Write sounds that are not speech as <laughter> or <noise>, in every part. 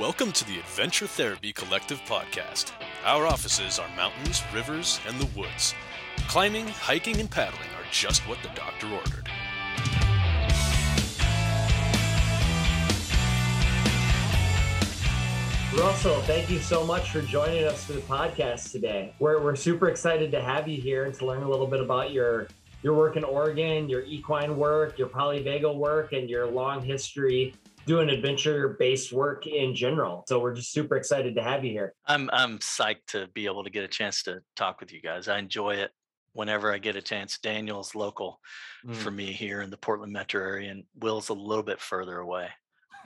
Welcome to the Adventure Therapy Collective podcast. Our offices are mountains, rivers, and the woods. Climbing, hiking, and paddling are just what the doctor ordered. Russell, thank you so much for joining us for the podcast today. We're, we're super excited to have you here and to learn a little bit about your your work in Oregon, your equine work, your polyvagal work, and your long history doing adventure based work in general. So we're just super excited to have you here. I'm I'm psyched to be able to get a chance to talk with you guys. I enjoy it whenever I get a chance. Daniel's local mm. for me here in the Portland metro area, and Will's a little bit further away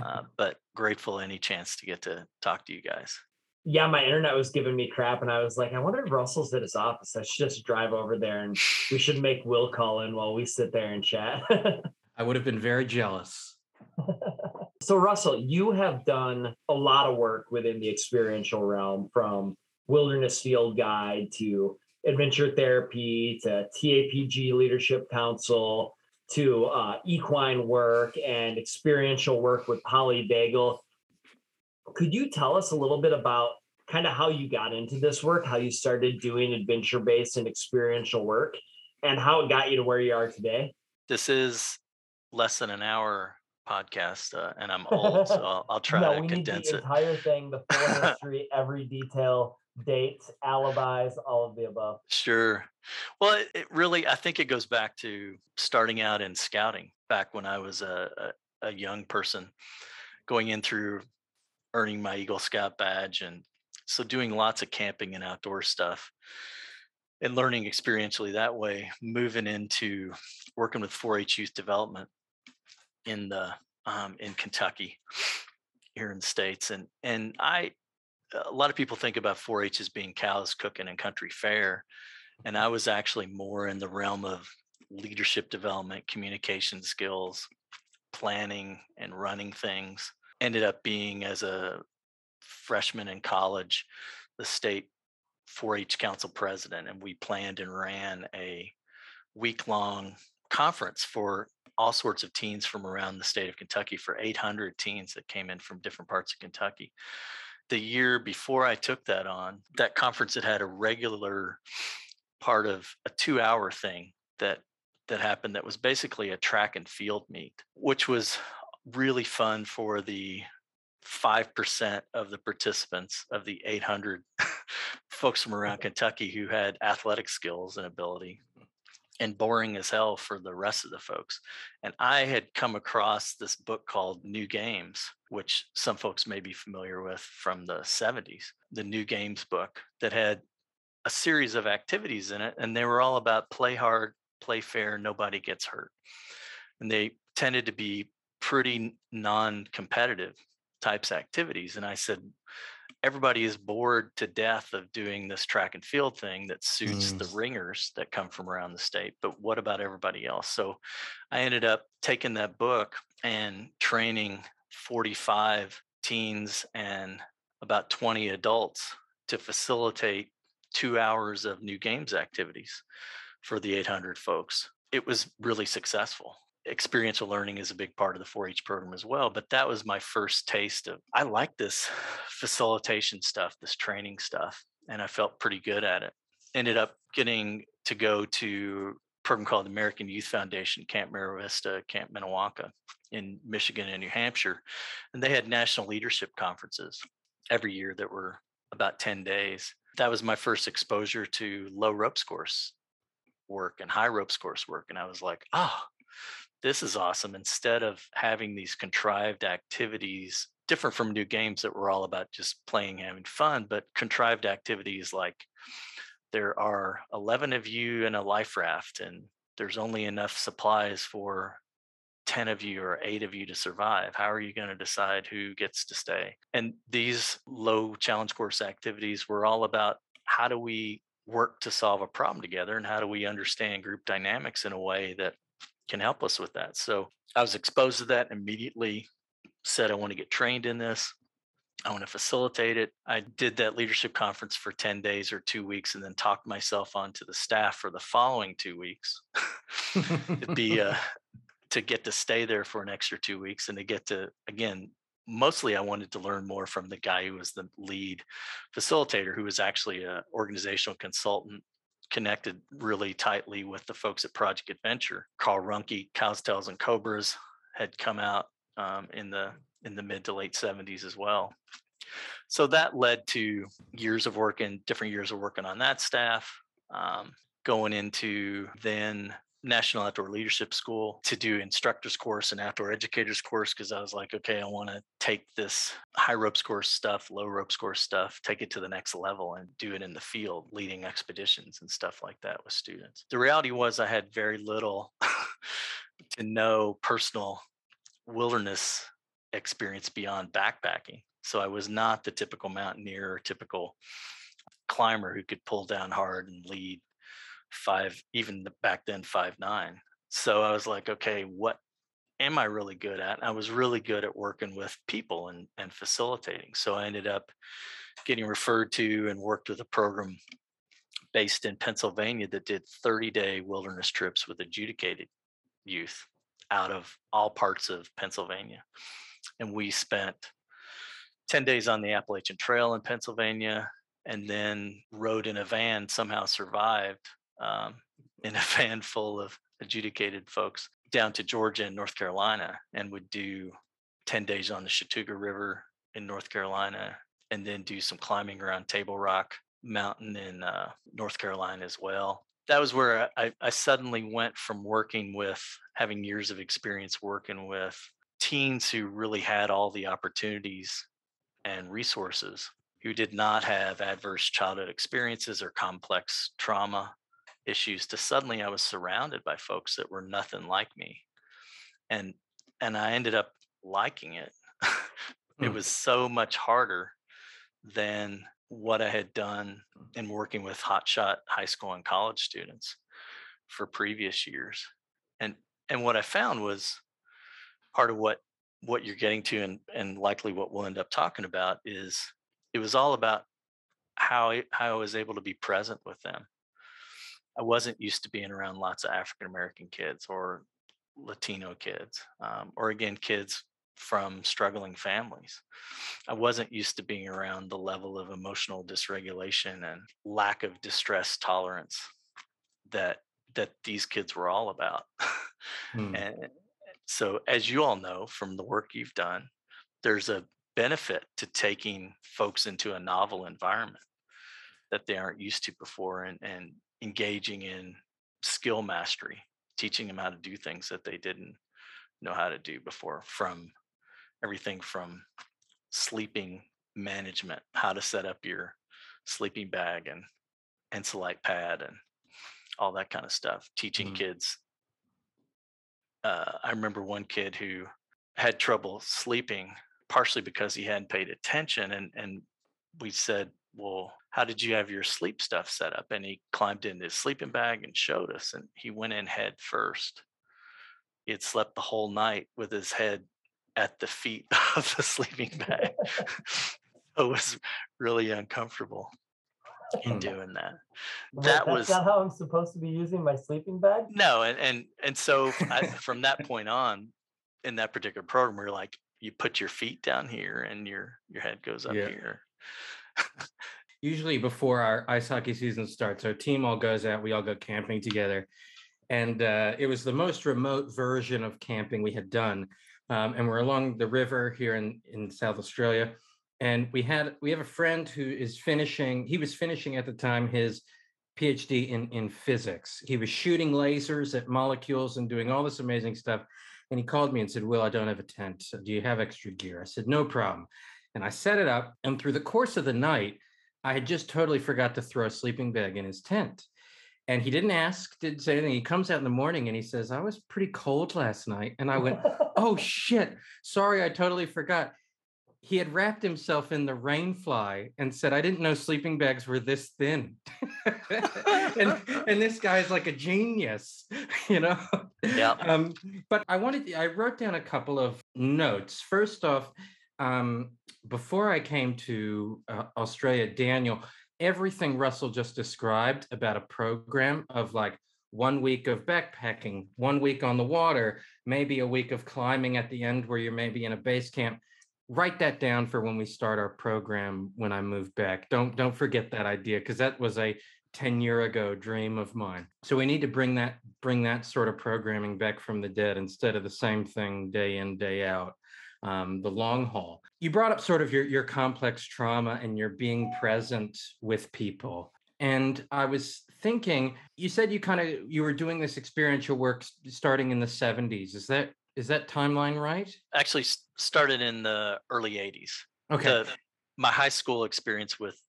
uh, <laughs> but grateful any chance to get to talk to you guys. Yeah, my internet was giving me crap, and I was like, I wonder if Russell's at his office. I should just drive over there, and we should <laughs> make Will call in while we sit there and chat. <laughs> I would have been very jealous. So, Russell, you have done a lot of work within the experiential realm, from Wilderness Field Guide to adventure therapy to TAPG Leadership Council to uh, equine work and experiential work with polyvagal. Could you tell us a little bit about kind of how you got into this work, how you started doing adventure based and experiential work, and how it got you to where you are today? This is less than an hour podcast, uh, and I'm old, so <laughs> I'll, I'll try no, to we condense need the it. Entire thing, the full <laughs> history, every detail dates, alibis, all of the above. Sure. Well, it, it, really, I think it goes back to starting out in scouting back when I was a, a, a young person, going in through earning my Eagle Scout badge. And so doing lots of camping and outdoor stuff and learning experientially that way, moving into working with 4 H youth development in the um, in Kentucky here in the States. And and I a lot of people think about 4-H as being cows, cooking, and country fair, and I was actually more in the realm of leadership development, communication skills, planning, and running things. Ended up being as a freshman in college, the state 4-H council president, and we planned and ran a week-long conference for all sorts of teens from around the state of Kentucky for 800 teens that came in from different parts of Kentucky. The year before I took that on, that conference had had a regular part of a two hour thing that that happened that was basically a track and field meet, which was really fun for the 5% of the participants of the 800 <laughs> folks from around Kentucky who had athletic skills and ability and boring as hell for the rest of the folks. And I had come across this book called New Games, which some folks may be familiar with from the 70s, the New Games book that had a series of activities in it. And they were all about play hard, play fair, nobody gets hurt. And they tended to be pretty non competitive types of activities. And I said, everybody is bored to death of doing this track and field thing that suits mm. the ringers that come from around the state. But what about everybody else? So I ended up taking that book and training 45 teens and about 20 adults to facilitate two hours of new games activities for the 800 folks. It was really successful experiential learning is a big part of the 4-H program as well. But that was my first taste of I like this <laughs> facilitation stuff, this training stuff, and I felt pretty good at it. Ended up getting to go to a program called American Youth Foundation, Camp Merrowvista, Camp Miniwanca in Michigan and New Hampshire. And they had national leadership conferences every year that were about 10 days. That was my first exposure to low ropes course work and high ropes course work. And I was like, oh, this is awesome. Instead of having these contrived activities, different from new games that were all about just playing, having fun, but contrived activities like there are 11 of you in a life raft and there's only enough supplies for 10 of you or 8 of you to survive how are you going to decide who gets to stay and these low challenge course activities were all about how do we work to solve a problem together and how do we understand group dynamics in a way that can help us with that. So I was exposed to that immediately, said I want to get trained in this. I want to facilitate it. I did that leadership conference for 10 days or two weeks and then talked myself onto the staff for the following two weeks to be uh, <laughs> to get to stay there for an extra two weeks and to get to again mostly I wanted to learn more from the guy who was the lead facilitator, who was actually an organizational consultant connected really tightly with the folks at Project Adventure. Karl Rohnke, Cows, Tails, and Cobras had come out um, in the in the mid to late 70s as well. So that led to years of working, different years of working on that staff, um, going into then National Outdoor Leadership School to do instructors course and outdoor educators course because I was like, okay, I want to take this high ropes course stuff, low ropes course stuff, take it to the next level and do it in the field, leading expeditions and stuff like that with students. The reality was I had very little <laughs> to no personal wilderness experience beyond backpacking. So I was not the typical mountaineer or typical climber who could pull down hard and lead five, even back then five nine. So I was like, okay, what am I really good at? I was really good at working with people and and facilitating. So I ended up getting referred to and worked with a program based in Pennsylvania that did 30 day wilderness trips with adjudicated youth out of all parts of Pennsylvania. And we spent 10 days on the Appalachian Trail in Pennsylvania and then rode in a van, somehow survived um, in a <laughs> van full of adjudicated folks down to Georgia and North Carolina and would do 10 days on the Chattooga River in North Carolina and then do some climbing around Table Rock Mountain in uh, North Carolina as well. That was where I, I suddenly went from working with having years of experience working with teens who really had all the opportunities and resources who did not have adverse childhood experiences or complex trauma issues to suddenly I was surrounded by folks that were nothing like me. And and I ended up liking it. <laughs> it mm. was so much harder than what I had done in working with hotshot high school and college students for previous years. And and what I found was part of what what you're getting to and and likely what we'll end up talking about is it was all about how I, how I was able to be present with them I wasn't used to being around lots of African American kids or Latino kids, um, or again, kids from struggling families. I wasn't used to being around the level of emotional dysregulation and lack of distress tolerance that that these kids were all about. <laughs> Hmm. And so as you all know from the work you've done, there's a benefit to taking folks into a novel environment that they aren't used to before and and engaging in skill mastery, teaching them how to do things that they didn't know how to do before from everything from sleeping management, how to set up your sleeping bag and Ensolite pad and all that kind of stuff, teaching mm-hmm. kids. Uh, I remember one kid who had trouble sleeping partially because he hadn't paid attention and and we said well, how did you have your sleep stuff set up? And he climbed in his sleeping bag and showed us, and he went in head first. He had slept the whole night with his head at the feet <laughs> of the sleeping bag. <laughs> <laughs> it was really uncomfortable in hmm. doing that. That That's was not how I'm supposed to be using my sleeping bag. No, and and and so I, from that point on, in that particular program, we are like, you put your feet down here, and your your head goes up yeah. here. Usually before our ice hockey season starts, our team all goes out. We all go camping together, and uh, it was the most remote version of camping we had done. Um, and we're along the river here in in South Australia, and we had we have a friend who is finishing. He was finishing at the time his PhD in in physics. He was shooting lasers at molecules and doing all this amazing stuff. And he called me and said, "Will, I don't have a tent. Do you have extra gear?" I said, "No problem." and I set it up. And through the course of the night, I had just totally forgot to throw a sleeping bag in his tent. And he didn't ask, didn't say anything. He comes out in the morning and he says, I was pretty cold last night. And I went, <laughs> Oh shit. Sorry, I totally forgot. He had wrapped himself in the rain fly and said, I didn't know sleeping bags were this thin. <laughs> and, <laughs> and this guy's like a genius, you know? Yeah. Um, but I wanted, I wrote down a couple of notes. First off, um, before I came to uh, Australia, Daniel, everything Russell just described about a program of like one week of backpacking, one week on the water, maybe a week of climbing at the end where you're maybe in a base camp. write that down for when we start our program when I move back. Don't don't forget that idea because that was a 10 year ago dream of mine. So we need to bring that bring that sort of programming back from the dead instead of the same thing day in day out. Um, the long haul. You brought up sort of your your complex trauma and your being present with people. And I was thinking, you said you kind of you were doing this experiential work starting in the 70s. Is that is that timeline right? Actually, started in the early '80s. Okay. The, my high school experience with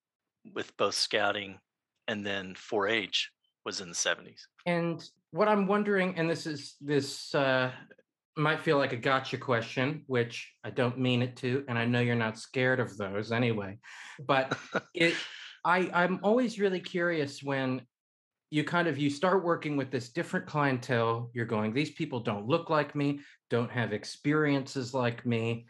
with both scouting and then 4-H was in the '70s. And what I'm wondering, and this is this uh, might feel like a gotcha question, which I don't mean it to, and I know you're not scared of those anyway. But <laughs> it, I, I'm always really curious when you kind of you start working with this different clientele you're going these people don't look like me don't have experiences like me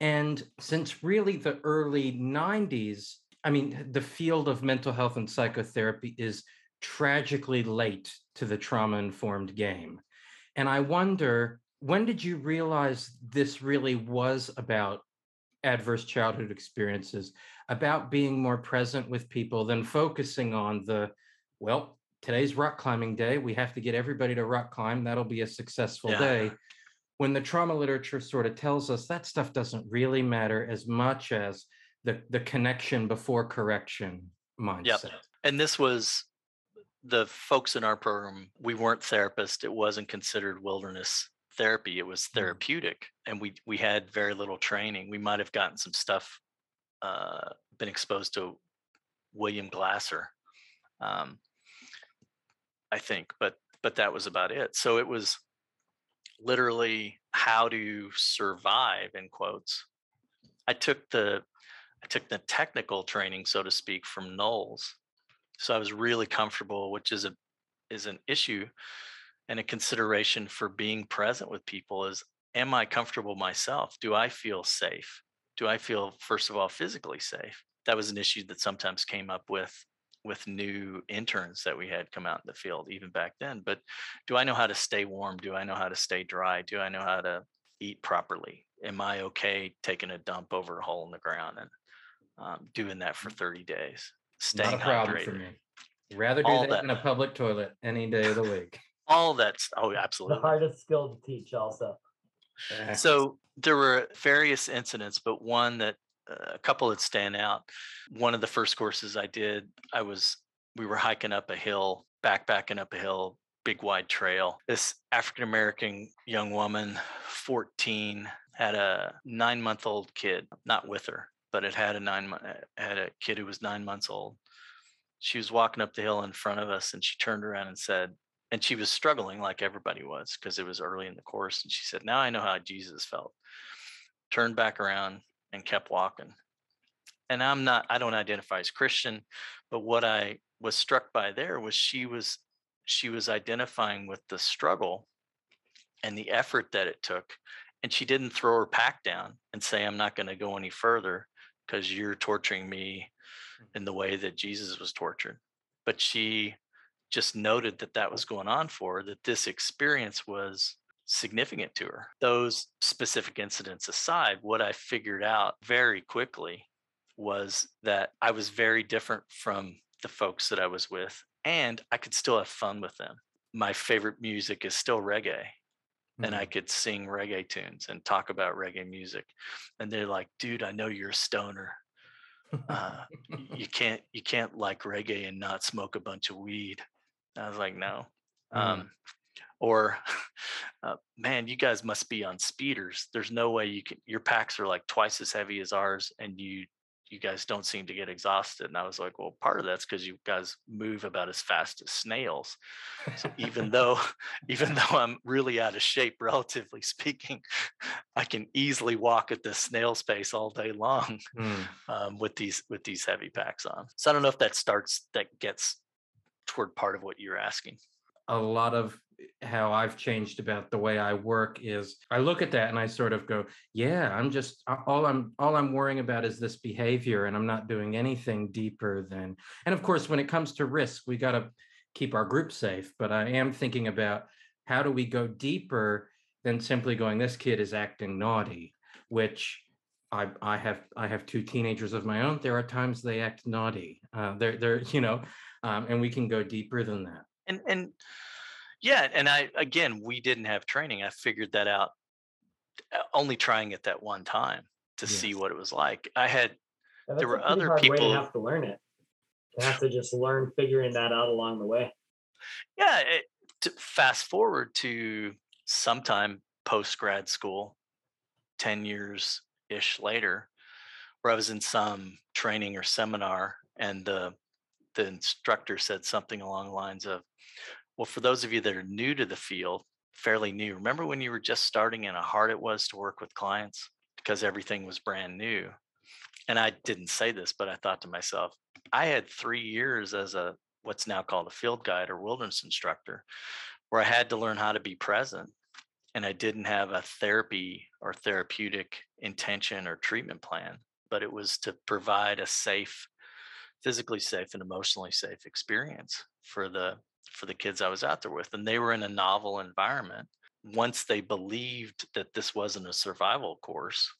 and since really the early 90s i mean the field of mental health and psychotherapy is tragically late to the trauma informed game and i wonder when did you realize this really was about adverse childhood experiences about being more present with people than focusing on the well today's rock climbing day. We have to get everybody to rock climb. That'll be a successful Yeah. day. When the trauma literature sort of tells us that stuff doesn't really matter as much as the the connection before correction mindset. And this was the folks in our program. We weren't therapists. It wasn't considered wilderness therapy. It was Mhm. therapeutic, and we we had very little training. We might have gotten some stuff, uh, been exposed to William Glasser, um, I think, but but that was about it. So it was literally how to survive in quotes. I took the I took the technical training, so to speak, from NOLS. So I was really comfortable, which is a is an issue and a consideration for being present with people is am I comfortable myself? Do I feel safe? Do I feel first of all physically safe? That was an issue that sometimes came up with with new interns that we had come out in the field even back then. But do I know how to stay warm? Do I know how to stay dry? Do I know how to eat properly? Am I okay taking a dump over a hole in the ground and um, doing that for 30 days? Staying Not a problem hydrated. for me. Rather do All that, that- in a public toilet any day of the week. All that's oh, absolutely. The hardest skill to teach, also. Eh, So there were various incidents, but one that uh, a couple that stand out. One of the first courses I did, I was we were hiking up a hill, backpacking up a hill, big wide trail. This African American young woman, 14, had a nine month old kid, not with her, but it had a nine month had a kid who was nine months old. She was walking up the hill in front of us, and she turned around and said, and she was struggling like everybody was because it was early in the course. And she said, Now I know how Jesus felt. Turned back around and kept walking. And I'm not, I don't identify as Christian, but what I was struck by there was she was she was identifying with the struggle and the effort that it took. And she didn't throw her pack down and say, I'm not going to go any further because you're torturing me in the mm-hmm. way that Jesus was tortured. But she just noted that that was going on for her, that this experience was significant to her. Those specific incidents aside, what I figured out very quickly was that I was very different from the folks that I was with, and I could still have fun with them. My favorite music is still reggae, and I could sing reggae tunes and talk about reggae music. And they're like, dude, I know you're a stoner. Uh, <laughs> you can't you can't like reggae and not smoke a bunch of weed. I was like, no. Mhm. Um, or, <laughs> uh, man, you guys must be on speeders. There's no way you can. Your packs are like twice as heavy as ours, and you you guys don't seem to get exhausted. And I was like, well, part of that's because you guys move about as fast as snails. So even <laughs> though <laughs> even though I'm really out of shape, relatively speaking, I can easily walk at the snail's pace all day long Mm. um, with these with these heavy packs on. So I don't know if that starts that gets toward part of what you're asking. a lot of how I've changed about the way I work is I look at that and I sort of go, yeah, I'm just all I'm all I'm worrying about is this behavior and I'm not doing anything deeper than and of course when it comes to risk, we got to keep our group safe, but I am thinking about how do we go deeper than simply going this kid is acting naughty, which I, I have I have two teenagers of my own. There are times they act naughty. Uh, they're they're you know, um, and we can go deeper than that. And and yeah, and I again we didn't have training. I figured that out uh, only trying it that one time to yes. see what it was like. I had yeah, there were other people have to learn it. You have to <sighs> just learn figuring that out along the way. Yeah, it, to fast forward to sometime post grad school, ten years ish later, where I was in some training or seminar, and the the instructor said something along the lines of, "Well, for those of you that are new to the field, fairly new, remember when you were just starting and how hard it was to work with clients because everything was brand new." And I didn't say this, but I thought to myself, I had three years as a what's now called a field guide or wilderness instructor, where I had to learn how to be present and I didn't have a therapy or therapeutic intention or treatment plan, but it was to provide a safe, physically safe and emotionally safe experience for the for the kids I was out there with. And they were in a novel environment. Once they believed that this wasn't a survival course,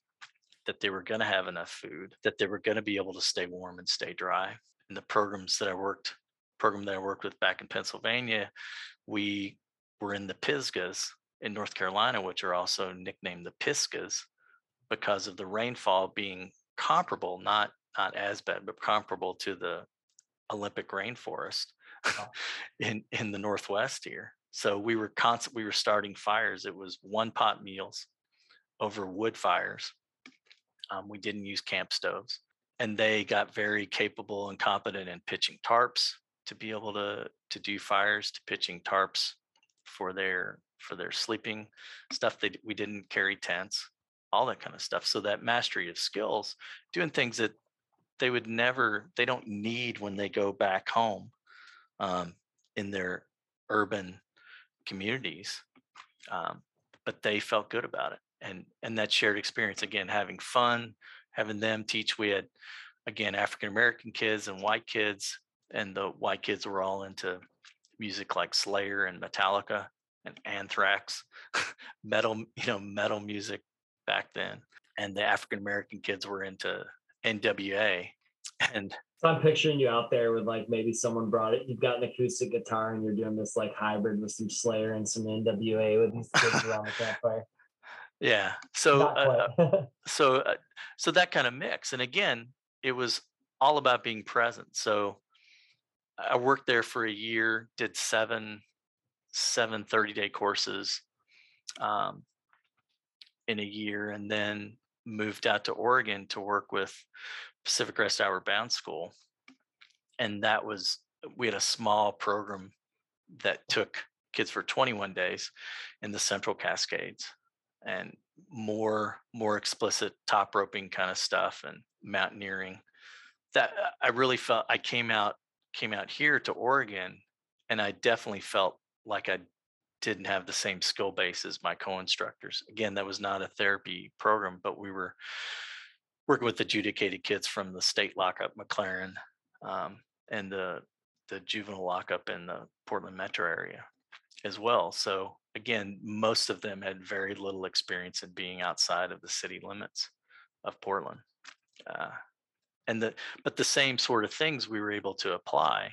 that they were going to have enough food, that they were going to be able to stay warm and stay dry. And the programs that I worked, program that I worked with back in Pennsylvania, we were in the Pisgahs in North Carolina, which are also nicknamed the Pisgahs because of the rainfall being comparable, not not as bad, but comparable to the Olympic rainforest oh. <laughs> in in the Northwest here. So we were constant. We were starting fires. It was one pot meals over wood fires. Um, we didn't use camp stoves, and they got very capable and competent in pitching tarps to be able to to do fires, to pitching tarps for their for their sleeping stuff. They we didn't carry tents, all that kind of stuff. So that mastery of skills, doing things that they would never, they don't need when they go back home um, in their urban communities, um, but they felt good about it. And and that shared experience again, having fun, having them teach. We had again African American kids and white kids, and the white kids were all into music like Slayer and Metallica and Anthrax, <laughs> metal, you know, metal music back then. And the African American kids were into NWA. And so I'm picturing you out there with like maybe someone brought it. You've got an acoustic guitar and you're doing this like hybrid with some Slayer and some NWA with these kids <laughs> around the campfire. Yeah. So, uh, <laughs> so, uh, so that kind of mix. And again, it was all about being present. So I worked there for a year, did seven seven 30 day courses um, in a year and then moved out to Oregon to work with Pacific Crest Outward Bound School. And that was, we had a small program that took kids for 21 days in the Central Cascades and more more explicit top roping kind of stuff and mountaineering that uh, i really felt i came out came out here to oregon and i definitely felt like I didn't have the same skill base as my co-instructors. Again, that was not a therapy program, but we were working with adjudicated kids from the state lockup, MacLaren, um, and the the juvenile lockup in the Portland metro area as well. So again, most of them had very little experience in being outside of the city limits of Portland. Uh, and the but the same sort of things we were able to apply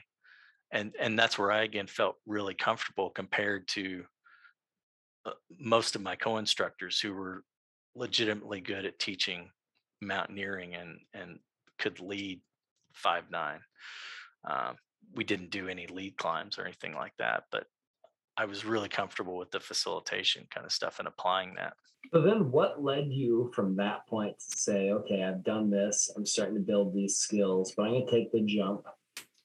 and and that's where I again felt really comfortable compared to uh, most of my co-instructors who were legitimately good at teaching mountaineering and and could lead five nine. Um, we didn't do any lead climbs or anything like that, but I was really comfortable with the facilitation kind of stuff and applying that. So then what led you from that point to say, okay, I've done this, I'm starting to build these skills, but I'm going to take the jump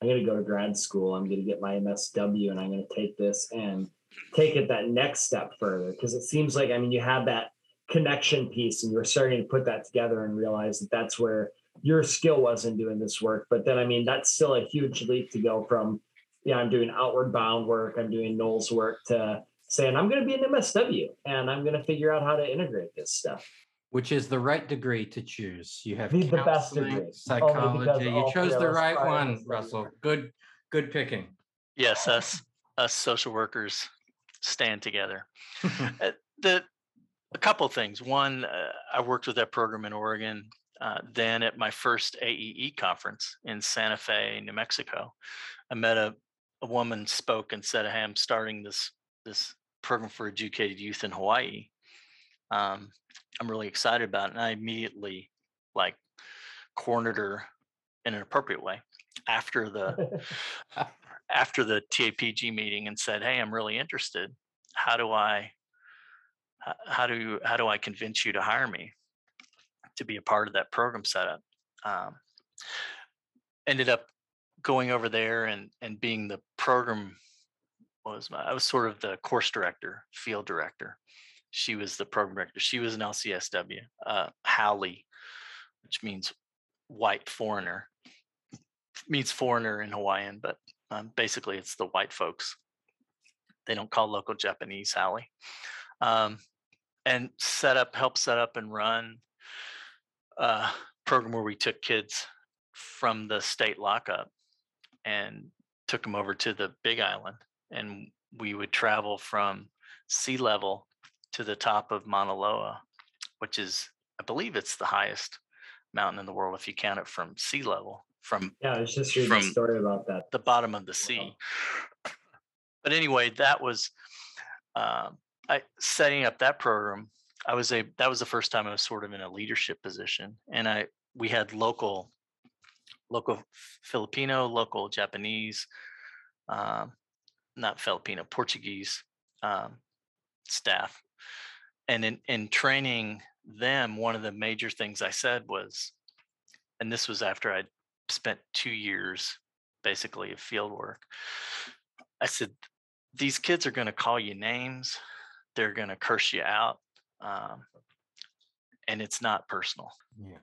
I'm going to go to grad school. I'm going to get my MSW and I'm going to take this and take it that next step further. Because it seems like, I mean, you had that connection piece and you were starting to put that together and realize that that's where your skill was in doing this work. But then, I mean, that's still a huge leap to go from, yeah, I'm doing outward bound work, I'm doing NOLS work to saying, I'm going to be an MSW and I'm going to figure out how to integrate this stuff which is the right degree to choose. You have the best degree. psychology. You chose the right one, Russell. Good, good picking. Yes, us us social workers stand together. <laughs> Uh, the a couple things. One, uh, I worked with that program in Oregon. Uh, then at my first AEE conference in Santa Fe, New Mexico, I met a, a woman spoke and said, "Hey, I'm starting this this program for educated youth in Hawaii. Um, I'm really excited about it." And I immediately like cornered her in an appropriate way after the <laughs> after the TAPG meeting and said, "Hey, I'm really interested. How do I how do how do I convince you to hire me to be a part of that program setup?" Um, ended up going over there and and being the program was my, I was sort of the course director, field director. She was the program director. She was an LCSW, uh, Haole, which means white foreigner. Means foreigner in Hawaiian, but um, basically it's the white folks. They don't call local Japanese Haole. Um, and set up, help set up and run a program where we took kids from the state lockup and took them over to the Big Island, and we would travel from sea level to the top of Mauna Loa, which is, I believe, it's the highest mountain in the world if you count it from sea level. From yeah, I was just reading a story about that. the bottom of the sea. But anyway, that was um, I setting up that program. I was a that was the first time I was sort of in a leadership position, and I we had local local Filipino, local Japanese, um, not Filipino, Portuguese um, staff. And in, in training them, one of the major things I said was, and this was after I'd spent two years basically of field work. I said, these kids are going to call you names, they're going to curse you out, um, and it's not personal. Yeah.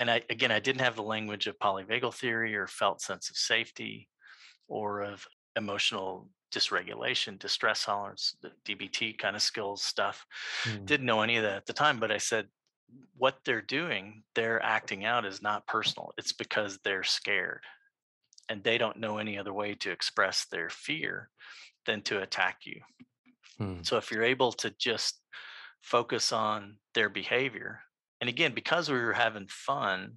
And I, again, I didn't have the language of polyvagal theory or felt sense of safety or of emotional dysregulation, distress tolerance, the DBT kind of skills stuff. Mm. Didn't know any of that at the time, but I said, what they're doing, they're acting out is not personal. It's because they're scared and they don't know any other way to express their fear than to attack you. Mm. So if you're able to just focus on their behavior, and again, because we were having fun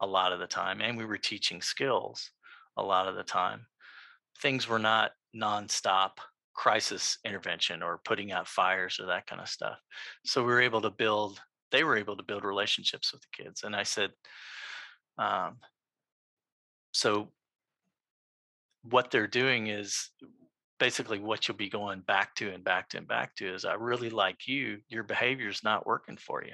a lot of the time and we were teaching skills a lot of the time, things were not nonstop crisis intervention or putting out fires or that kind of stuff. So we were able to build, they were able to build relationships with the kids. And I said, um, so what they're doing is basically what you'll be going back to and back to and back to is I really like you. Your behavior is not working for you.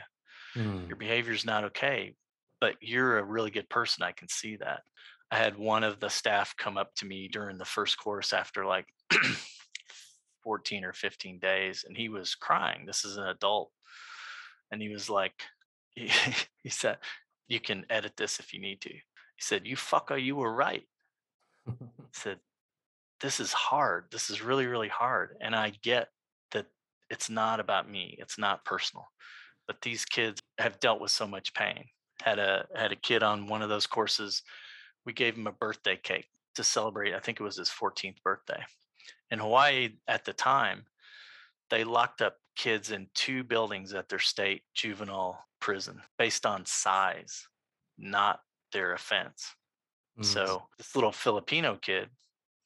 Mm. Your behavior is not okay, but you're a really good person. I can see that. I had one of the staff come up to me during the first course after like <clears throat> 14 or 15 days, and he was crying. This is an adult. And he was like, he, <laughs> he said, You can edit this if you need to. He said, You fucker, you were right. <laughs> He said, This is hard. This is really, really hard. And I get that it's not about me, it's not personal. But these kids have dealt with so much pain. Had a had a kid on one of those courses we gave him a birthday cake to celebrate. I think it was his 14th birthday. In Hawaii at the time, they locked up kids in two buildings at their state juvenile prison based on size, not their offense. Mm. So this little Filipino kid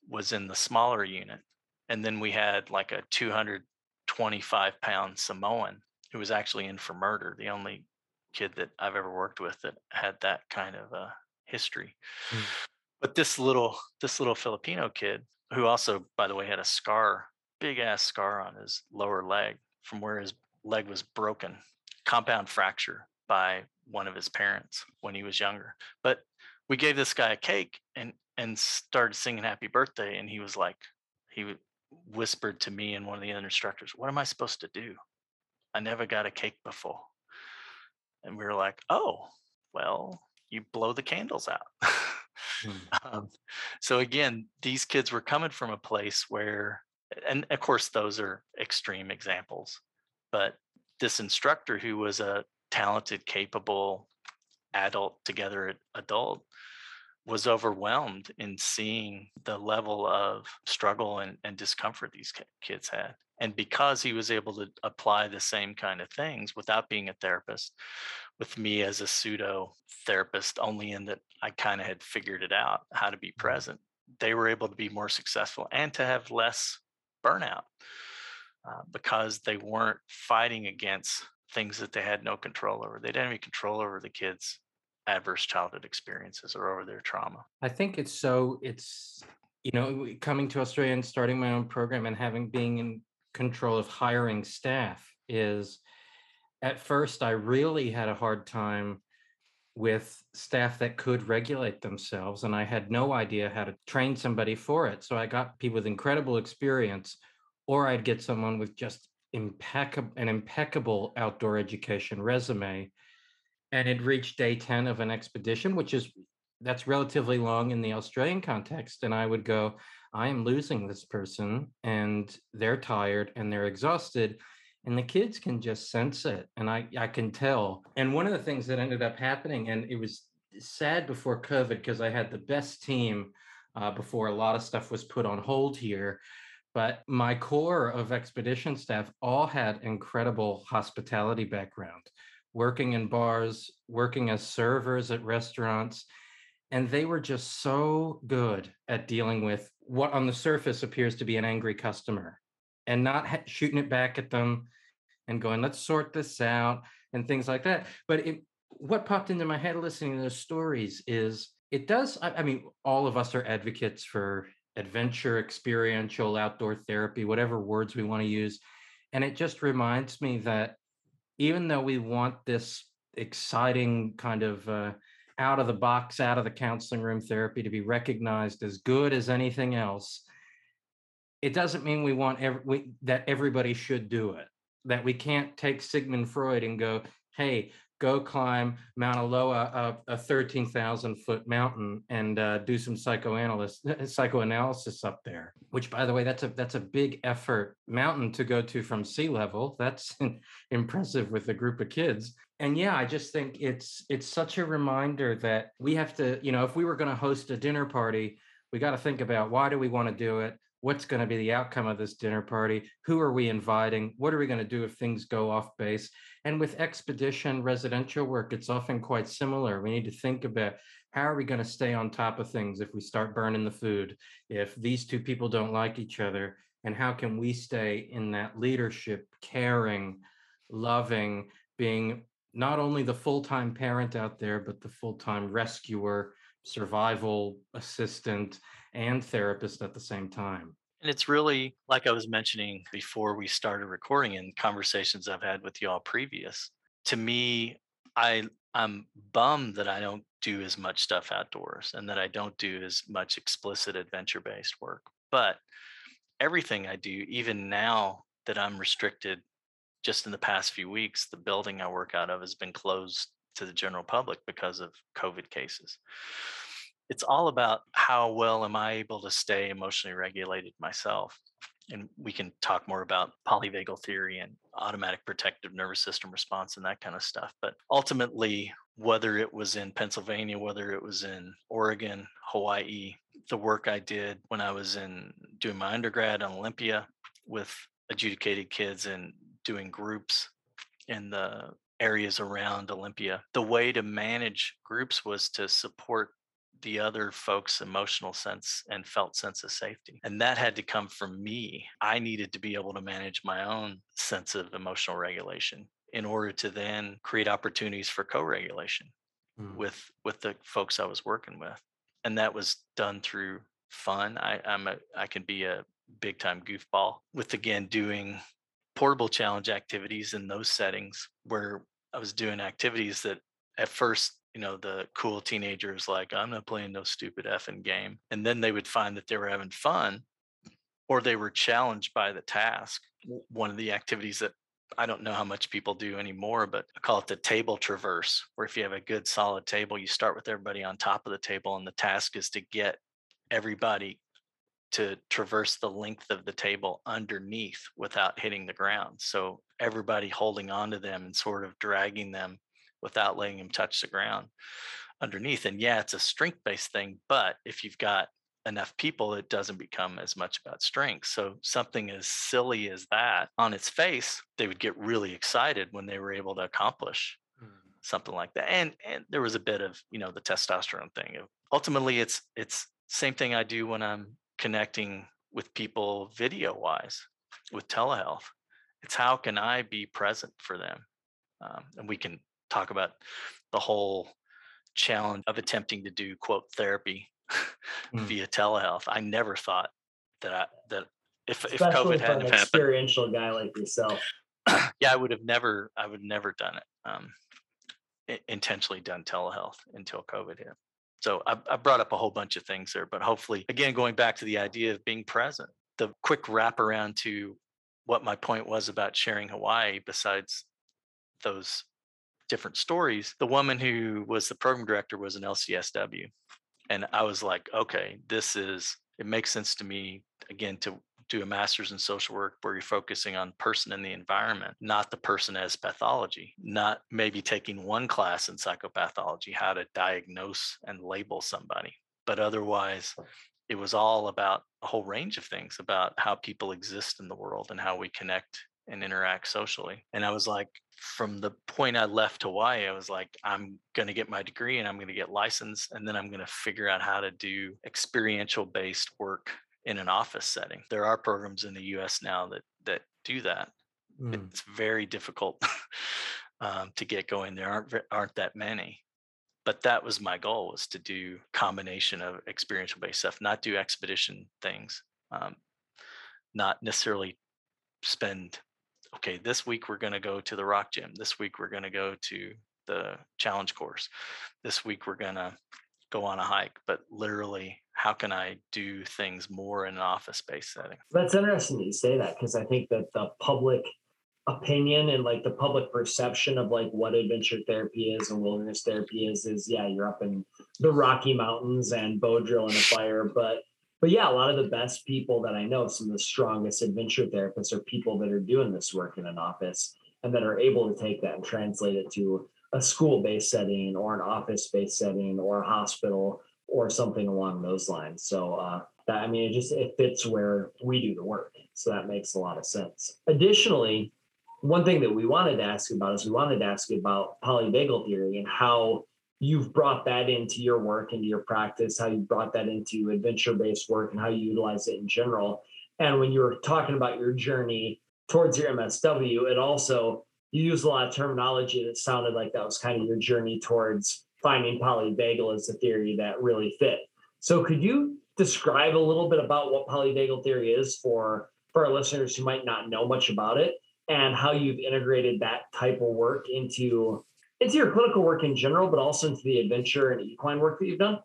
was in the smaller unit. And then we had like a 225 pound Samoan who was actually in for murder, the only kid that I've ever worked with that had that kind of uh, history. Mm. But this little this little Filipino kid, who also, by the way, had a scar, big ass scar on his lower leg from where his leg was broken, compound fracture by one of his parents when he was younger. But we gave this guy a cake and and started singing happy birthday and he was like he whispered to me and one of the other instructors what am i supposed to do i never got a cake before and we were like oh well you blow the candles out Mm. <laughs> um, so again these kids were coming from a place where and of course those are extreme examples but this instructor who was a talented capable adult together adult was overwhelmed in seeing the level of struggle and, and discomfort these kids had And because he was able to apply the same kind of things without being a therapist, with me as a pseudo therapist, only in that I kind of had figured it out how to be mm-hmm. present, they were able to be more successful and to have less burnout uh, because they weren't fighting against things that they had no control over. They didn't have any control over the kids' adverse childhood experiences or over their trauma. I think it's so, it's, you know, coming to Australia and starting my own program and having being in control of hiring staff is at first I really had a hard time with staff that could regulate themselves and I had no idea how to train somebody for it. So I got people with incredible experience or I'd get someone with just impeccable an impeccable outdoor education resume and it reached day 10 of an expedition which is that's relatively long in the Australian context and I would go I am losing this person and they're tired and they're exhausted and the kids can just sense it and I I can tell. And one of the things that ended up happening and it was sad before covid because I had the best team uh, before a lot of stuff was put on hold here but my core of expedition staff all had incredible hospitality background working in bars working as servers at restaurants and they were just so good at dealing with what on the surface appears to be an angry customer and not ha- shooting it back at them and going let's sort this out and things like that but it, what popped into my head listening to those stories is it does I, I mean all of us are advocates for adventure, experiential, outdoor therapy, whatever words we want to use. And it just reminds me that even though we want this exciting kind of uh, out of the box, out of the counseling room therapy to be recognized as good as anything else, it doesn't mean we want every, we, that everybody should do it. That we can't take Sigmund Freud and go, hey, go climb Mauna Loa, a, a 13,000 foot mountain, and uh, do some psychoanalysis <laughs> psychoanalysis up there. Which, by the way, that's a that's a big effort mountain to go to from sea level. That's <laughs> impressive with a group of kids. And yeah, I just think it's it's such a reminder that we have to, you know, if we were going to host a dinner party, we got to think about why do we want to do it what's going to be the outcome of this dinner party? Who are we inviting? What are we going to do if things go off base? And with expedition residential work it's often quite similar. We need to think about how are we going to stay on top of things if we start burning the food if these two people don't like each other and how can we stay in that leadership caring loving being not only the full-time parent out there but the full-time rescuer survival assistant and therapist at the same time. And it's really like I was mentioning before we started recording in conversations I've had with y'all previous. To me, I I'm bummed that I don't do as much stuff outdoors and that I don't do as much explicit adventure based work. But everything I do, even now that I'm restricted just in the past few weeks, the building I work out of has been closed to the general public because of COVID cases it's all about how well am I able to stay emotionally regulated myself. And we can talk more about polyvagal theory and automatic protective nervous system response and that kind of stuff. But ultimately, whether it was in Pennsylvania, whether it was in Oregon, Hawaii, the work I did when I was in doing my undergrad on Olympia with adjudicated kids and doing groups in the areas around Olympia. The way to manage groups was to support the other folks' emotional sense and felt sense of safety. And that had to come from me. I needed to be able to manage my own sense of emotional regulation in order to then create opportunities for co-regulation mm. with with the folks I was working with. And that was done through fun. I, I'm a I can be a big time goofball with again doing portable challenge activities in those settings where I was doing activities that at first you know the cool teenagers like i'm not playing no stupid effing game and then they would find that they were having fun or they were challenged by the task. One of the activities that i don't know how much people do anymore but i call it the table traverse where if you have a good solid table you start with everybody on top of the table and the task is to get everybody to traverse the length of the table underneath without hitting the ground. So everybody holding on to them and sort of dragging them without letting him touch the ground underneath. And yeah, it's a strength based thing, but if you've got enough people, it doesn't become as much about strength. So something as silly as that on its face, they would get really excited when they were able to accomplish mm. something like that. And and there was a bit of, you know, the testosterone thing. Ultimately it's it's same thing I do when I'm connecting with people video wise with telehealth. It's how can I be present for them? Um, and we can talk about the whole challenge of attempting to do quote therapy <laughs> mm. via telehealth. I never thought that I, that if Especially if COVID hadn't an experiential guy like yourself, <clears throat> yeah, I would have never I would never done it. Um, intentionally done telehealth until COVID hit. So I, I brought up a whole bunch of things there, but hopefully, again, going back to the idea of being present, the quick wrap around to what my point was about sharing Hawaii, besides those different stories, the woman who was the program director was an LCSW. And I was like, okay, this is, it makes sense to me, again, to do a master's in social work where you're focusing on person and the environment, not the person as pathology, not maybe taking one class in psychopathology, how to diagnose and label somebody, but otherwise it was all about a whole range of things about how people exist in the world and how we connect and interact socially. And I was like, from the point I left Hawaii, I was like, I'm going to get my degree and I'm going to get licensed. And then I'm going to figure out how to do experiential based work in an office setting. There are programs in the US now that, that do that. Mm. It's very difficult <laughs> um, to get going. There aren't, aren't that many but that was my goal was to do combination of experiential based stuff not do expedition things um, not necessarily spend okay this week we're going to go to the rock gym this week we're going to go to the challenge course this week we're going to go on a hike but literally how can i do things more in an office space setting? That's interesting that you say that because i think that the public opinion and like the public perception of like what adventure therapy is and wilderness therapy is is yeah you're up in the rocky mountains and bow drill and a fire but but yeah a lot of the best people that i know some of the strongest adventure therapists are people that are doing this work in an office and that are able to take that and translate it to a school-based setting or an office-based setting or a hospital or something along those lines. So uh that i mean it just it fits where we do the work. So that makes a lot of sense. Additionally one thing that we wanted to ask about is we wanted to ask you about polyvagal theory and how you've brought that into your work, into your practice, how you brought that into adventure based work, and how you utilize it in general. And when you were talking about your journey towards your MSW, it also you use a lot of terminology that sounded like that was kind of your journey towards finding polyvagal as a theory that really fit. So could you describe a little bit about what polyvagal theory is for for our listeners who might not know much about it and how you've integrated that type of work into into your clinical work in general, but also into the adventure and equine work that you've done?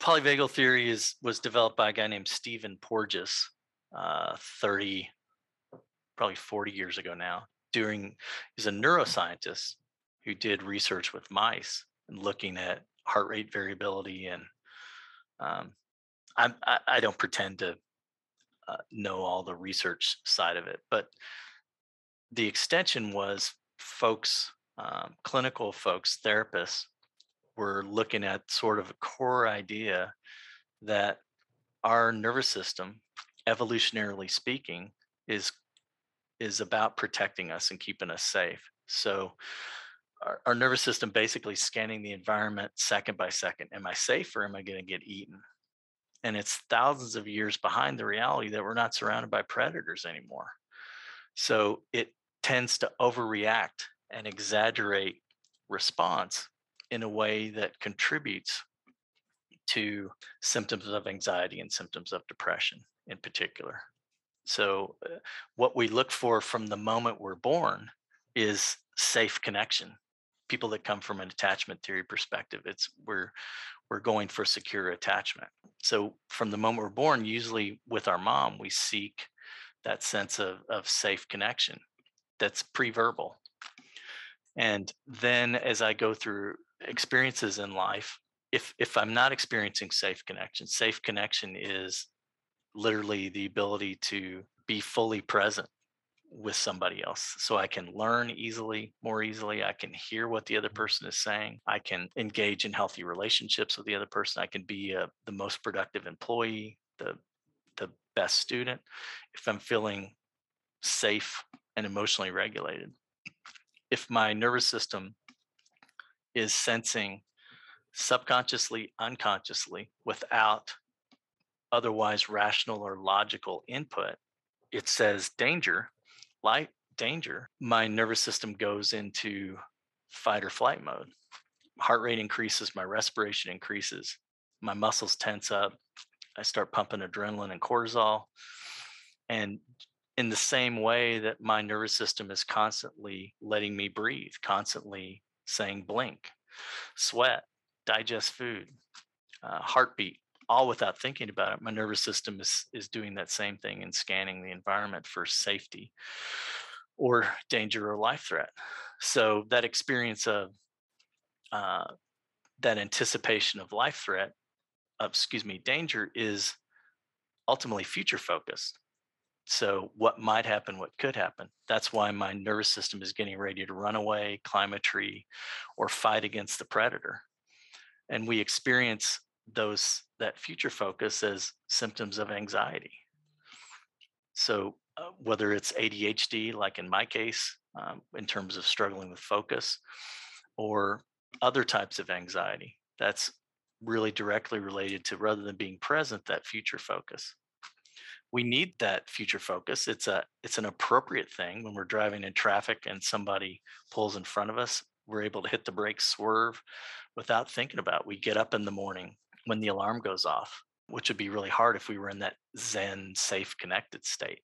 Polyvagal theory is was developed by a guy named Stephen Porges, uh, 30, probably 40 years ago now. During he's a neuroscientist who did research with mice and looking at heart rate variability and um, I, I don't pretend to uh, know all the research side of it, but the extension was folks, um, clinical folks, therapists were looking at sort of a core idea that our nervous system, evolutionarily speaking, is is about protecting us and keeping us safe. So our, our nervous system basically scanning the environment second by second. Am I safe or am I going to get eaten? And it's thousands of years behind the reality that we're not surrounded by predators anymore. So it tends to overreact and exaggerate response in a way that contributes to symptoms of anxiety and symptoms of depression in particular. So, uh, what we look for from the moment we're born is safe connection. People that come from an attachment theory perspective, it's we're we're going for secure attachment. So, from the moment we're born, usually with our mom, we seek that sense of, of safe connection that's pre-verbal and then as i go through experiences in life if if i'm not experiencing safe connection safe connection is literally the ability to be fully present with somebody else. So i can learn easily more easily. I can hear what the other mm-hmm. person is saying. I can engage in healthy relationships with the other person. I can be a, the most productive employee the the best student. If i'm feeling safe and emotionally regulated if my nervous system is sensing subconsciously unconsciously without otherwise rational or logical input it says danger light danger, my nervous system goes into fight or flight mode. Heart rate increases, my respiration increases, my muscles tense up. I start pumping adrenaline and cortisol. And in the same way that my nervous system is constantly letting me breathe, constantly saying blink, sweat, digest food, uh, heartbeat, all without thinking about it. My nervous system is is doing that same thing and scanning the environment for safety or danger or life threat. So that experience of uh, that anticipation of life threat, uh, excuse me, danger is ultimately future focused. So what might happen, what could happen. That's why my nervous system is getting ready to run away, climb a tree, or fight against the predator. And we experience those that future focus as symptoms of anxiety. So uh, whether it's ADHD, like in my case, um, in terms of struggling with focus, or other types of anxiety, that's really directly related to rather than being present, that future focus. We need that future focus. It's a it's an appropriate thing when we're driving in traffic and somebody pulls in front of us. We're able to hit the brakes, swerve, without thinking about. It. We get up in the morning when the alarm goes off, which would be really hard if we were in that zen, safe, connected state.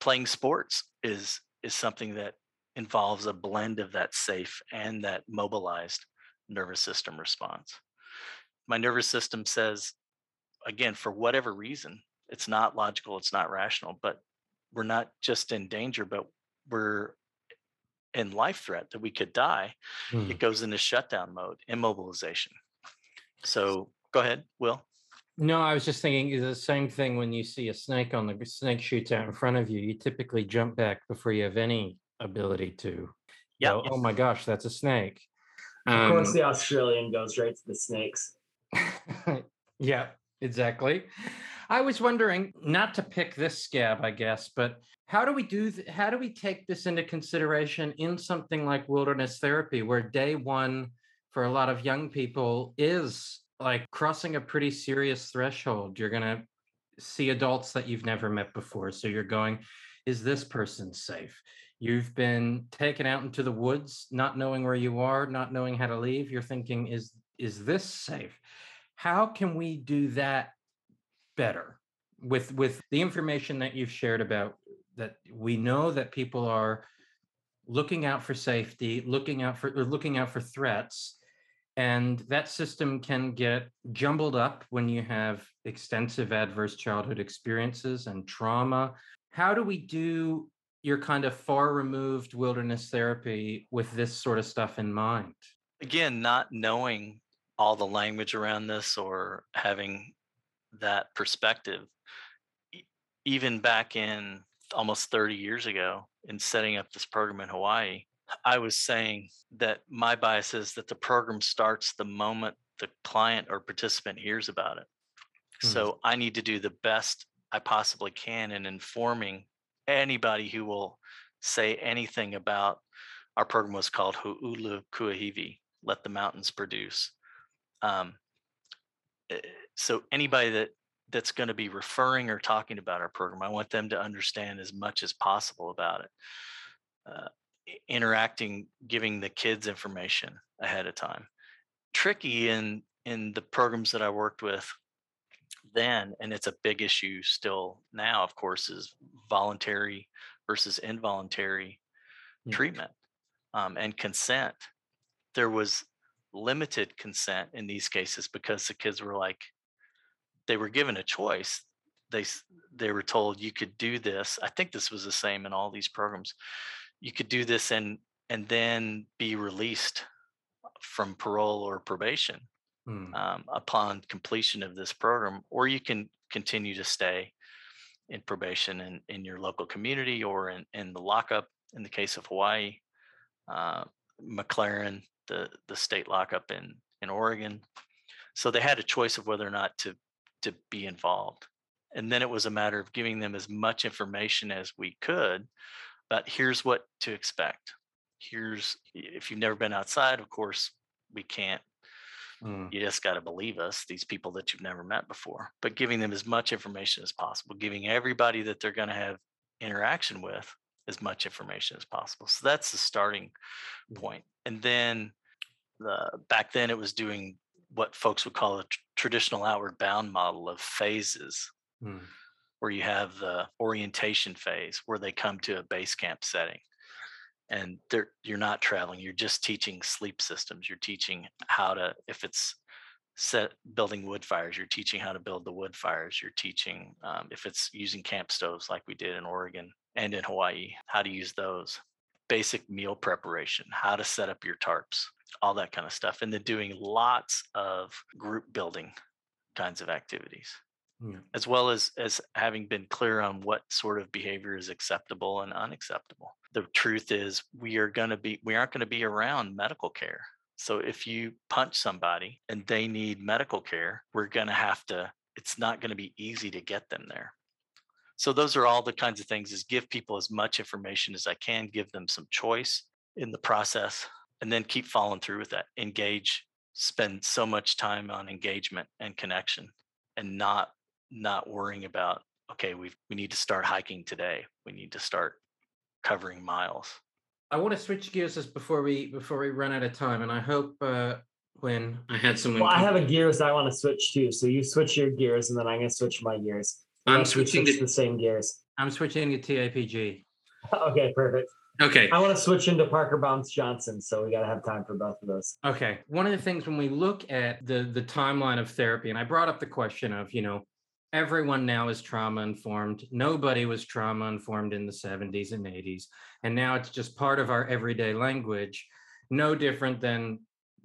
Playing sports is is something that involves a blend of that safe and that mobilized nervous system response. My nervous system says, again, for whatever reason, it's not logical, it's not rational, but we're not just in danger, but we're in life threat that we could die. Mm. It goes into shutdown mode, immobilization. So go ahead, Will. No, I was just thinking the same thing when you see a snake on the snake shoots out in front of you. You typically jump back before you have any ability to. Yeah. Oh my gosh, that's a snake. Um, of course, um the Australian goes right to the snakes. <laughs> yeah, exactly. I was wondering, not to pick this scab, I guess, but how do we do? Th- how do we take this into consideration in something like wilderness therapy, where day one for a lot of young people is like crossing a pretty serious threshold. You're going to see adults that you've never met before. So you're going, is this person safe? You've been taken out into the woods, not knowing where you are, not knowing how to leave. You're thinking, is is this safe? How can we do that better with with the information that you've shared about that we know that people are looking out for safety, looking out for or looking out for threats and that system can get jumbled up when you have extensive adverse childhood experiences and trauma. How do we do your kind of far removed wilderness therapy with this sort of stuff in mind? Again, not knowing all the language around this or having that perspective, even back in almost 30 years ago in setting up this program in Hawaii, I was saying that my bias is that the program starts the moment the client or participant hears about it. Mm-hmm. So I need to do the best I possibly can in informing anybody who will say anything about our program was called Hu'ulu Kuahivi, Let the Mountains Produce. Um, eh, so anybody that that's going to be referring or talking about our program, I want them to understand as much as possible about it. Uh, interacting, giving the kids information ahead of time. Tricky in in the programs that I worked with then, and it's a big issue still now, of course, is voluntary versus involuntary yeah. treatment um, and consent. There was limited consent in these cases because the kids were like, they were given a choice. They they were told you could do this. I think this was the same in all these programs you could do this and and then be released from parole or probation hmm. um, upon completion of this program, or you can continue to stay in probation in, in your local community or in, in the lockup in the case of Hawaii, uh, MacLaren, the, the state lockup in, in Oregon. So they had a choice of whether or not to, to be involved. And then it was a matter of giving them as much information as we could but here's what to expect. Here's if you've never been outside, of course, we can't Mm. You just got to believe us, these people that you've never met before, but giving them as much information as possible, giving everybody that they're going to have interaction with as much information as possible. So that's the starting point. And then the, back then it was doing what folks would call a tr- traditional outward bound model of phases. Mm where you have the orientation phase where they come to a base camp setting and they're you're not traveling you're just teaching sleep systems you're teaching how to if it's set building wood fires you're teaching how to build the wood fires you're teaching um, if it's using camp stoves like we did in oregon and in hawaii how to use those basic meal preparation how to set up your tarps all that kind of stuff and then doing lots of group building kinds of activities yeah. as well as as having been clear on what sort of behavior is acceptable and unacceptable. The truth is we are going to be we aren't going to be around medical care. So if you punch somebody and they need medical care we're going to have to it's not going to be easy to get them there so those are all the kinds of things is give people as much information as i can give them some choice in the process and then keep following through with that. Engage spend so much time on engagement and connection and not not worrying about okay we we need to start hiking today. We need to start covering miles. I want to switch gears just before we before we run out of time and i hope uh when i had someone well i have a gears i want to switch to, so you switch your gears and then i'm going to switch my gears i'm switching switch to the same gears i'm switching to tapg <laughs> okay perfect Okay. I want to switch into Parker Bounds Johnson, so we got to have time for both of those. Okay. One of the things when we look at the the timeline of therapy, and I brought up the question of, you know, everyone now is trauma informed. Nobody was trauma informed in the 70s and 80s. And now it's just part of our everyday language, no different than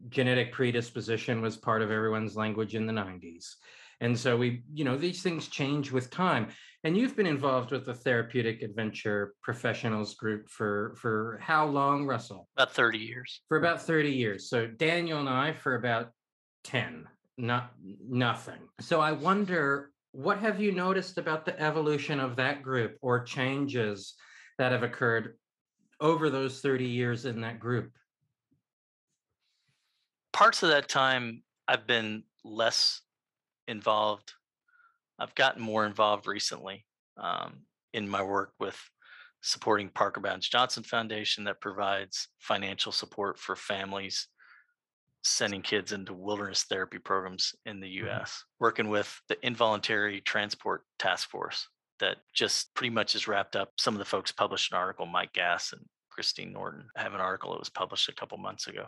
genetic predisposition was part of everyone's language in the 90s. And so we, you know, these things change with time. And you've been involved with the therapeutic adventure professionals group for for how long, Russell? About 30 years. For about 30 years. So Daniel and I for about 10 not nothing. So I wonder what have you noticed about the evolution of that group or changes that have occurred over those 30 years in that group? Parts of that time I've been less involved. I've gotten more involved recently um, in my work with supporting Parker Bounds Johnson Foundation that provides financial support for families sending kids into wilderness therapy programs in the mm-hmm. US, working with the Involuntary Transport Task Force that just pretty much is wrapped up. Some of the folks published an article, Mike Gass and Christine Norton have an article that was published a couple months ago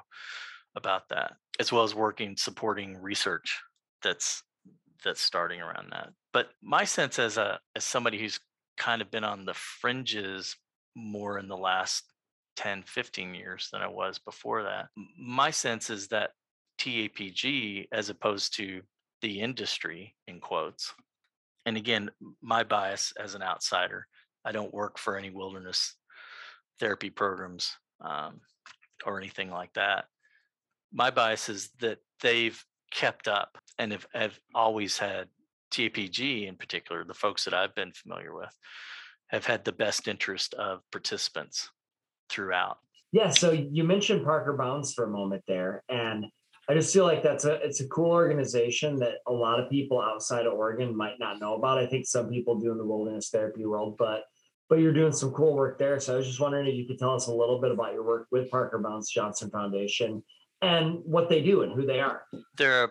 about that, as well as working supporting research that's that's starting around that. But my sense as a as somebody who's kind of been on the fringes more in the last 10, 15 years than I was before that. My sense is that TAPG, as opposed to the industry, in quotes, and again, my bias as an outsider, I don't work for any wilderness therapy programs um, or anything like that. My bias is that they've kept up and have, have always had TAPG in particular, the folks that I've been familiar with, have had the best interest of participants throughout. Yeah. So you mentioned Parker Bounds for a moment there, and I just feel like that's a it's a cool organization that a lot of people outside of Oregon might not know about. I think some people do in the wilderness therapy world, but but you're doing some cool work there. So I was just wondering if you could tell us a little bit about your work with Parker Bounds Johnson Foundation and what they do and who they are. They're a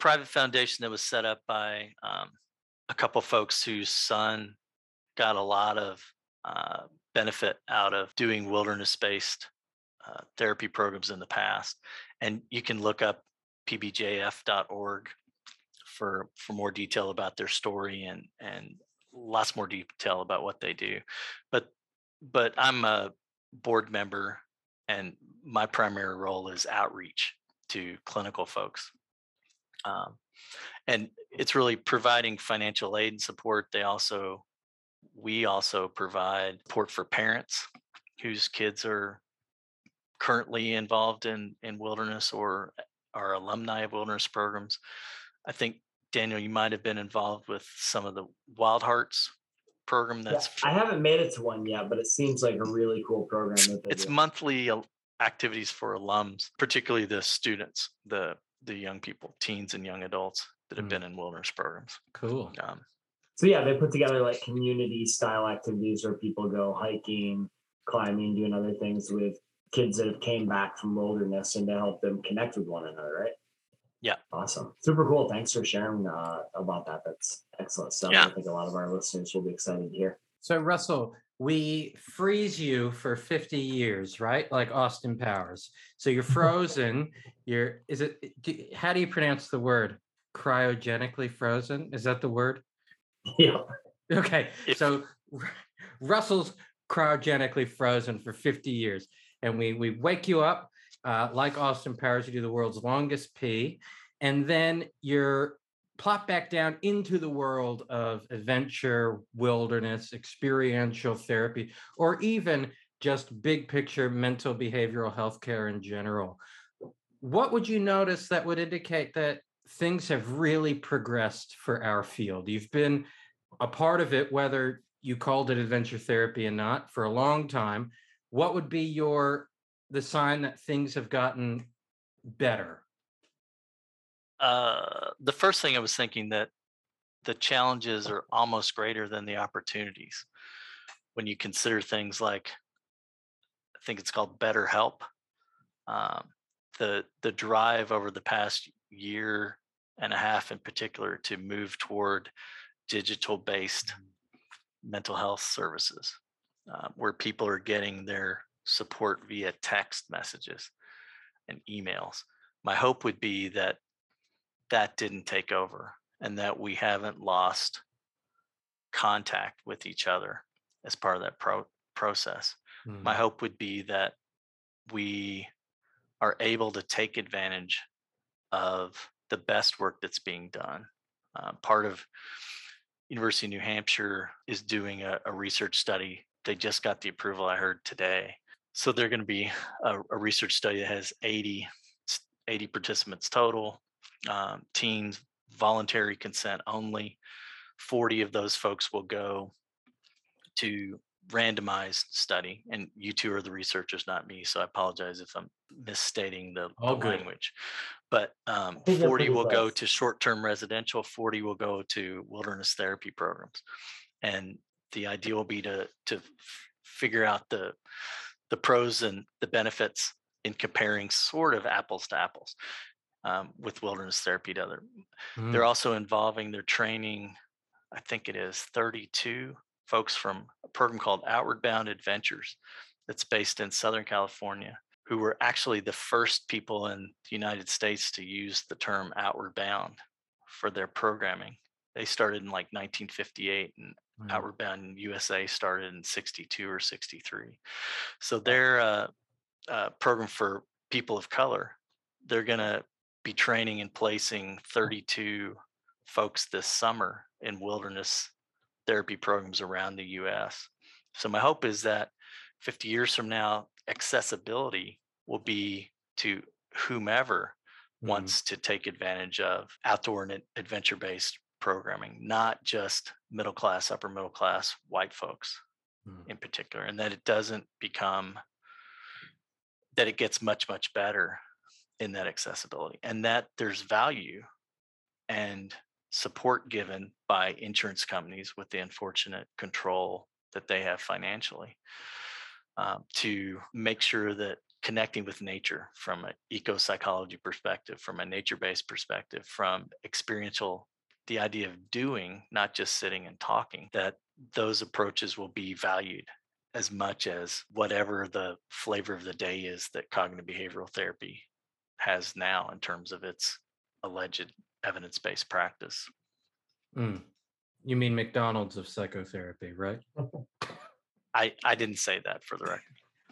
private foundation that was set up by um, a couple folks whose son got a lot of uh, benefit out of doing wilderness based uh, therapy programs in the past. And you can look up pbjf.org for for more detail about their story and and lots more detail about what they do. But but I'm a board member and my primary role is outreach to clinical folks. Um, and it's really providing financial aid and support. They also, we also provide support for parents whose kids are currently involved in in wilderness or are alumni of wilderness programs. I think Daniel, you might have been involved with some of the Wild Hearts program. That's yeah, I haven't made it to one yet, but it seems like a really cool program. it's do. monthly activities for alums, particularly the students, the the young people, teens and young adults that have mm. been in wilderness programs. Cool. Um, so yeah, they put together like community style activities where people go hiking, climbing, doing other things with kids that have came back from wilderness and to help them connect with one another, right? Yeah. Awesome. Super cool. Thanks for sharing uh, about that. That's excellent stuff. Yeah. I think a lot of our listeners will be excited to hear. So, Russell, we freeze you for 50 years, right? Like Austin Powers. So you're <laughs> frozen. you're, is it, do, how do you pronounce the word? Cryogenically frozen? Is that the word? Yeah. Okay. So Russell's cryogenically frozen for 50 years. And we, we wake you up uh, like Austin Powers, you do the world's longest pee, and then you're plop back down into the world of adventure, wilderness, experiential therapy, or even just big picture mental behavioral health care in general. What would you notice that would indicate that things have really progressed for our field? You've been a part of it, whether you called it adventure therapy or not, for a long time. What would be your the sign that things have gotten better? Uh, the first thing I was thinking that the challenges are almost greater than the opportunities when you consider things like I think it's called BetterHelp. Um, the the drive over the past year and a half in particular to move toward digital based mm-hmm. mental health services uh, where people are getting their support via text messages and emails. My hope would be that that didn't take over and that we haven't lost contact with each other as part of that pro- process. Mm. My hope would be that we are able to take advantage of the best work that's being done. Uh, part of University of New Hampshire is doing a, a research study. They just got the approval I heard today so they're going to be <sighs> a, a, research study that has 80, 80 participants total, um, teens, voluntary consent only. 40 of those folks will go to randomized study and you two are the researchers not me so i apologize if i'm misstating the, the language. But um, 40 will go to short-term residential 40 will go to wilderness therapy programs. And the idea will be to to figure out the the pros and the benefits in comparing sort of apples to apples um, with wilderness therapy to other. Mm. They're also involving their training, I think it is 32 folks from a program called Outward Bound Adventures that's based in Southern California, who were actually the first people in the United States to use the term outward bound for their programming. They started in like 1958 and mm. Outward Bound USA started in 62 or 63. So they're a, a program for people of color. They're going to be training and placing 32 folks this summer in wilderness therapy programs around the US. So my hope is that 50 years from now, accessibility will be to whomever mm. wants to take advantage of outdoor and adventure based programming, not just middle class, upper middle class white folks mm. in particular, and that it doesn't become that it gets much, much better in that accessibility and that there's value and support given by insurance companies with the unfortunate control that they have financially um, to make sure that connecting with nature from an eco psychology perspective, from a nature based perspective, from experiential the idea of doing, not just sitting and talking, that those approaches will be valued as much as whatever the flavor of the day is that cognitive behavioral therapy has now in terms of its alleged evidence based practice. Mm. You mean McDonald's of psychotherapy, right? <laughs> I, I didn't say that for the record.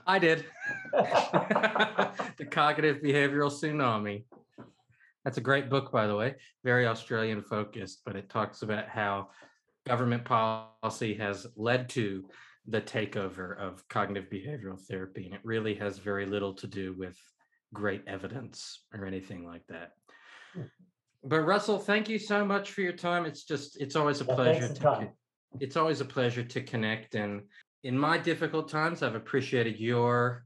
I did. <laughs> the cognitive behavioral tsunami. That's a great book, by the way, very Australian focused, but it talks about how government policy has led to the takeover of cognitive behavioral therapy. And it really has very little to do with great evidence or anything like that. Hmm. But Russell, thank you so much for your time. It's just, it's always a pleasure to, it's always a pleasure to connect. And in my difficult times, I've appreciated your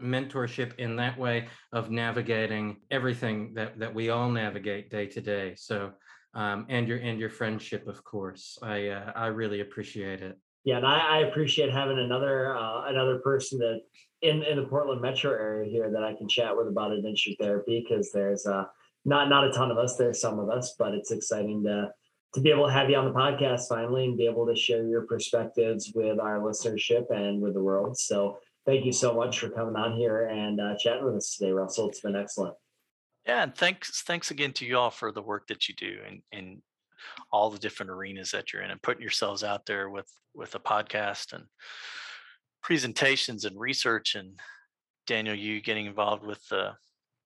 mentorship in that way of navigating everything that that we all navigate day to day so um, and your and your friendship of course i uh, i really appreciate it yeah and i, I appreciate having another uh, another person that in in the portland metro area here that i can chat with about adventure therapy because there's uh not not a ton of us there's some of us but it's exciting to to be able to have you on the podcast finally and be able to share your perspectives with our listenership and with the world so thank you so much for coming on here and uh, chatting with us today, Russell. It's been excellent. Yeah, and thanks thanks again to you all for the work that you do and in all the different arenas that you're in and putting yourselves out there with with a podcast and presentations and research and Daniel, you getting involved with the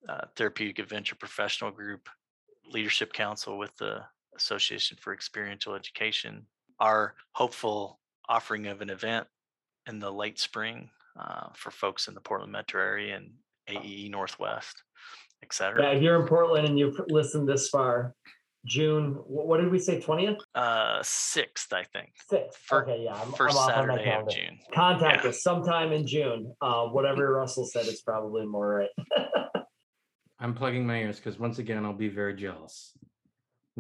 uh, Therapeutic Adventure Professional Group Leadership Council with the Association for Experiential Education, our hopeful offering of an event in the late spring uh, for folks in the Portland metro area and AEE Northwest, et cetera. Yeah, if you're in Portland and you've listened this far, June, what did we say, 20th? Uh, 6th, I think. 6th. For, okay, yeah. I'm, first I'm Saturday of June. Contact yeah. us sometime in June. Uh, whatever <laughs> Russell said is probably more right. <laughs> I'm plugging my ears because once again, I'll be very jealous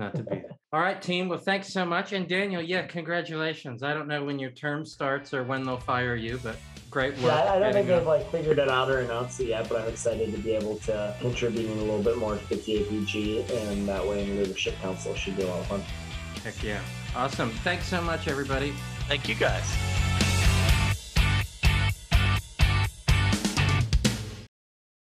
not to be there. All right, team. Well, thanks so much. And Daniel, yeah, congratulations. I don't know when your term starts or when they'll fire you, but great work. Yeah, I don't think they've like figured it out or announced it yet, but I'm excited to be able to contribute a little bit more to the TAPG, and that way in Leadership Council should be a lot of fun. Heck yeah. Awesome. Thanks so much, everybody. Thank you guys.